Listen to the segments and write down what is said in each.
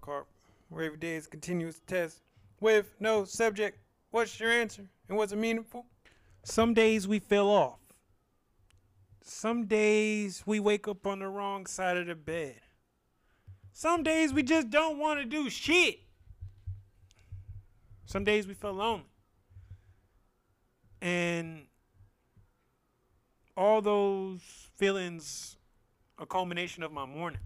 Carp, where every day is continuous test with no subject. What's your answer? And was it meaningful? Some days we fell off. Some days we wake up on the wrong side of the bed. Some days we just don't want to do shit. Some days we feel lonely. And all those feelings a culmination of my morning.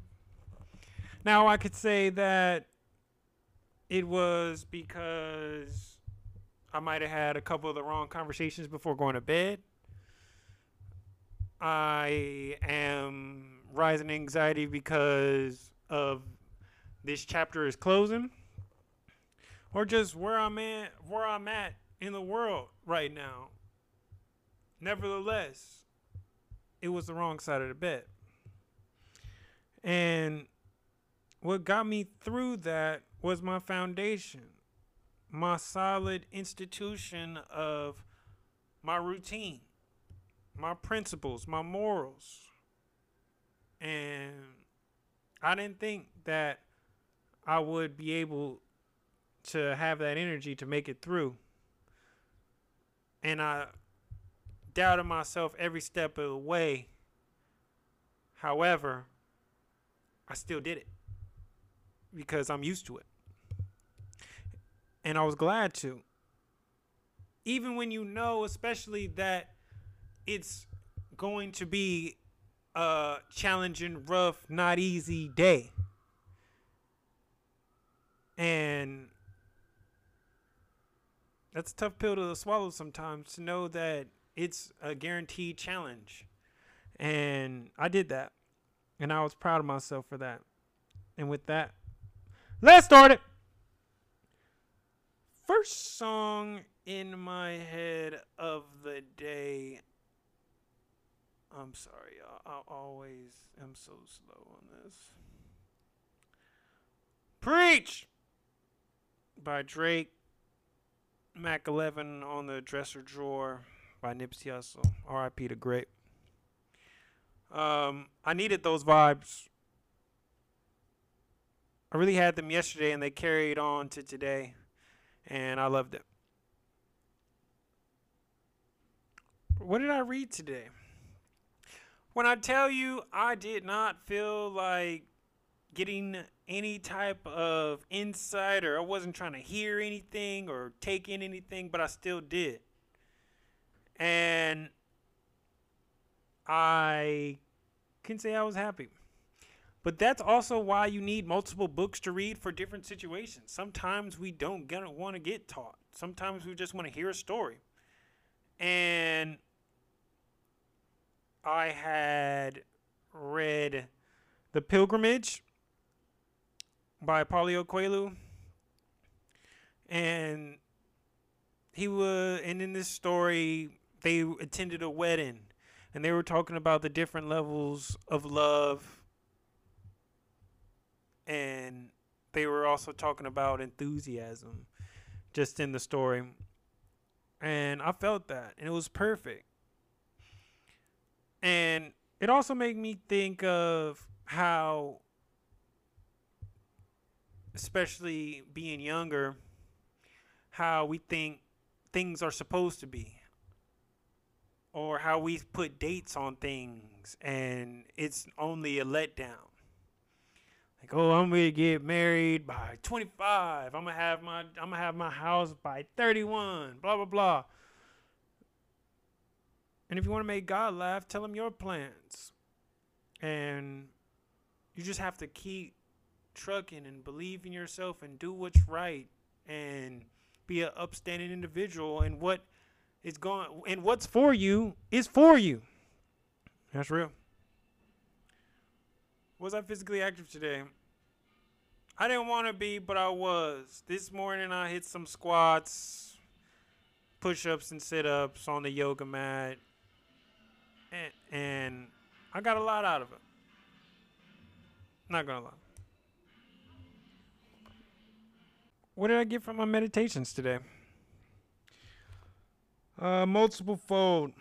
Now I could say that it was because I might have had a couple of the wrong conversations before going to bed. I am rising anxiety because of this chapter is closing or just where I'm at where I'm at in the world right now. Nevertheless, it was the wrong side of the bed. And what got me through that was my foundation, my solid institution of my routine, my principles, my morals. And I didn't think that I would be able to have that energy to make it through. And I doubted myself every step of the way. However, I still did it because I'm used to it. And I was glad to. Even when you know, especially that it's going to be a challenging, rough, not easy day. And that's a tough pill to swallow sometimes to know that it's a guaranteed challenge. And I did that. And I was proud of myself for that. And with that, let's start it. First song in my head of the day. I'm sorry, y'all. I always am so slow on this. Preach by Drake. Mac 11 on the dresser drawer by Nipsey Hussle. R.I.P. the Great. Um, I needed those vibes. I really had them yesterday, and they carried on to today, and I loved it. What did I read today? When I tell you I did not feel like getting any type of insight, or I wasn't trying to hear anything or take in anything, but I still did. And I can say I was happy. But that's also why you need multiple books to read for different situations. Sometimes we don't gonna want to get taught. Sometimes we just want to hear a story. And I had read The Pilgrimage by Paulo Coelho. And he was and in this story they attended a wedding and they were talking about the different levels of love and they were also talking about enthusiasm just in the story and i felt that and it was perfect and it also made me think of how especially being younger how we think things are supposed to be or how we put dates on things and it's only a letdown. Like, oh, I'm gonna get married by 25. I'm gonna have my I'm gonna have my house by 31. Blah blah blah. And if you want to make God laugh, tell him your plans. And you just have to keep trucking and believe in yourself and do what's right and be an upstanding individual and what is going and what's for you is for you. That's real. Was I physically active today? I didn't want to be, but I was. This morning I hit some squats, push ups, and sit ups on the yoga mat. And, and I got a lot out of it. Not gonna lie. What did I get from my meditations today? Uh, multiple fold.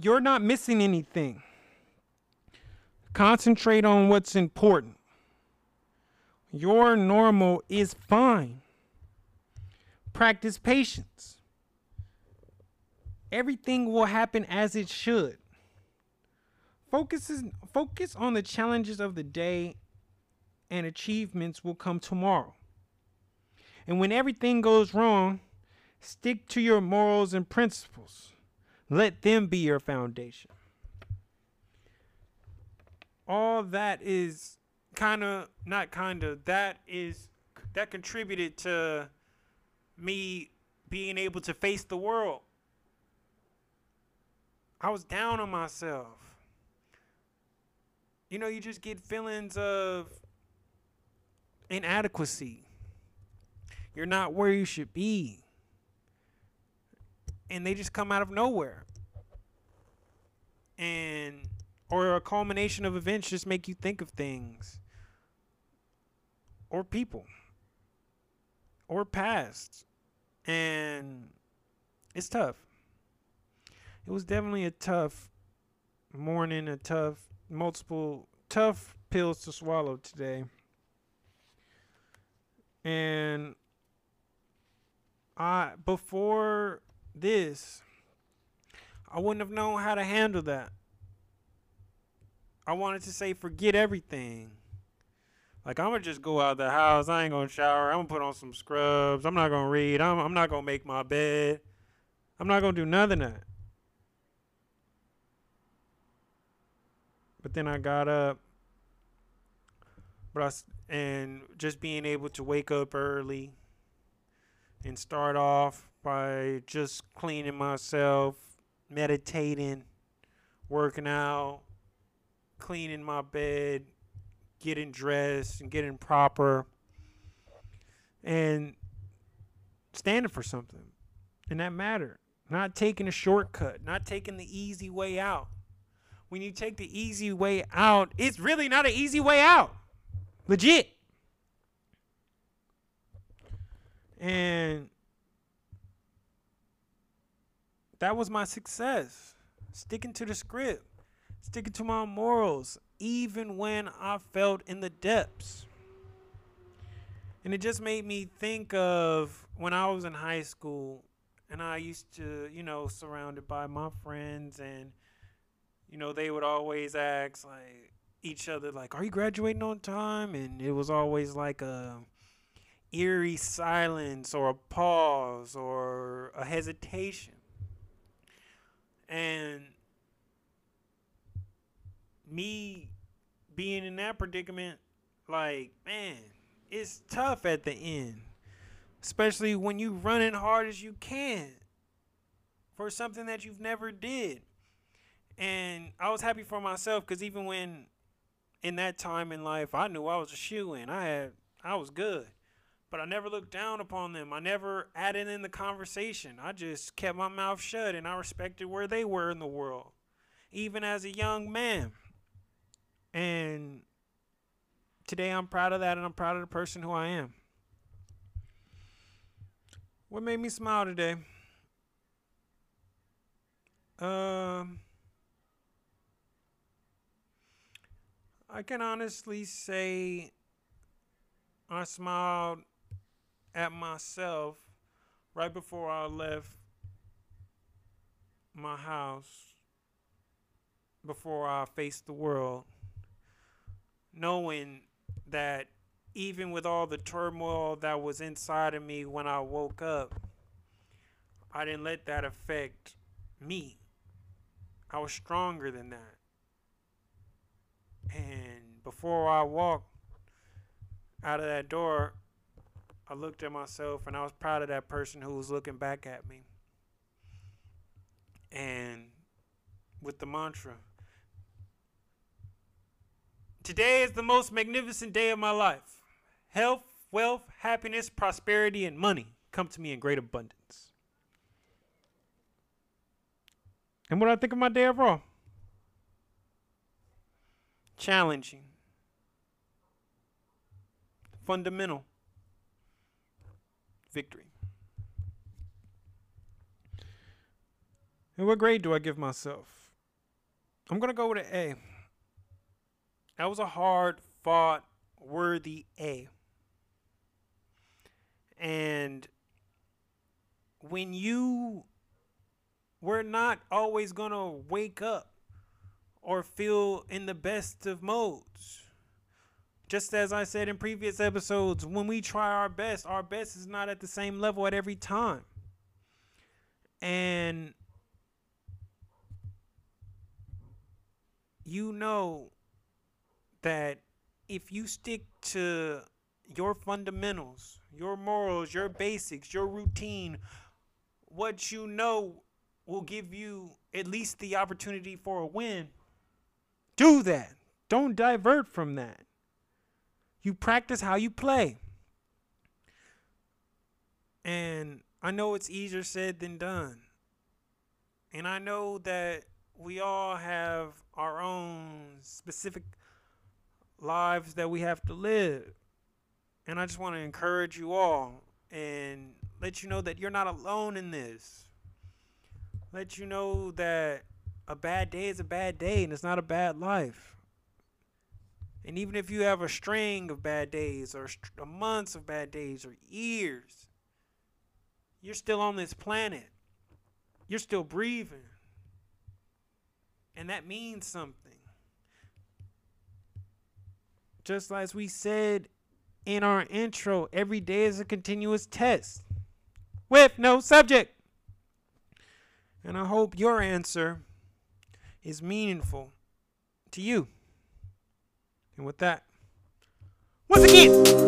You're not missing anything. Concentrate on what's important. Your normal is fine. Practice patience. Everything will happen as it should. Focus, is, focus on the challenges of the day and achievements will come tomorrow. And when everything goes wrong, stick to your morals and principles. Let them be your foundation. All that is kind of not kind of that is that contributed to me being able to face the world. I was down on myself. You know, you just get feelings of inadequacy. You're not where you should be. And they just come out of nowhere. And or a culmination of events just make you think of things or people or past. And it's tough. It was definitely a tough morning a tough multiple tough pills to swallow today. And i before this i wouldn't have known how to handle that. I wanted to say forget everything. Like I'm gonna just go out the house. I ain't gonna shower. I'm gonna put on some scrubs. I'm not gonna read. I'm I'm not gonna make my bed. I'm not gonna do nothing that. But then I got up. But I and just being able to wake up early and start off by just cleaning myself, meditating, working out, cleaning my bed, getting dressed and getting proper and standing for something. And that mattered. Not taking a shortcut, not taking the easy way out. When you take the easy way out, it's really not an easy way out. Legit. And that was my success. Sticking to the script sticking to my morals, even when I felt in the depths. And it just made me think of when I was in high school and I used to, you know, surrounded by my friends and you know, they would always ask like each other like, "Are you graduating on time?" and it was always like a eerie silence or a pause or a hesitation. And me being in that predicament, like, man, it's tough at the end. Especially when you running hard as you can for something that you've never did. And I was happy for myself because even when in that time in life I knew I was a shoe in. I had I was good. But I never looked down upon them. I never added in the conversation. I just kept my mouth shut and I respected where they were in the world. Even as a young man. And today I'm proud of that and I'm proud of the person who I am. What made me smile today? Um, I can honestly say I smiled at myself right before I left my house, before I faced the world knowing that even with all the turmoil that was inside of me when I woke up, I didn't let that affect me. I was stronger than that. And before I walked out of that door, I looked at myself and I was proud of that person who was looking back at me. And with the mantra, Today is the most magnificent day of my life. Health, wealth, happiness, prosperity, and money come to me in great abundance. And what do I think of my day overall? Challenging. Fundamental. Victory. And what grade do I give myself? I'm going to go with an A. That was a hard fought, worthy A. And when you we're not always going to wake up or feel in the best of modes. Just as I said in previous episodes, when we try our best, our best is not at the same level at every time. And you know that if you stick to your fundamentals, your morals, your basics, your routine, what you know will give you at least the opportunity for a win, do that. Don't divert from that. You practice how you play. And I know it's easier said than done. And I know that we all have our own specific lives that we have to live. And I just want to encourage you all and let you know that you're not alone in this. Let you know that a bad day is a bad day and it's not a bad life. And even if you have a string of bad days or months of bad days or years, you're still on this planet. You're still breathing. And that means something. Just as we said in our intro, every day is a continuous test with no subject. And I hope your answer is meaningful to you. And with that, once again,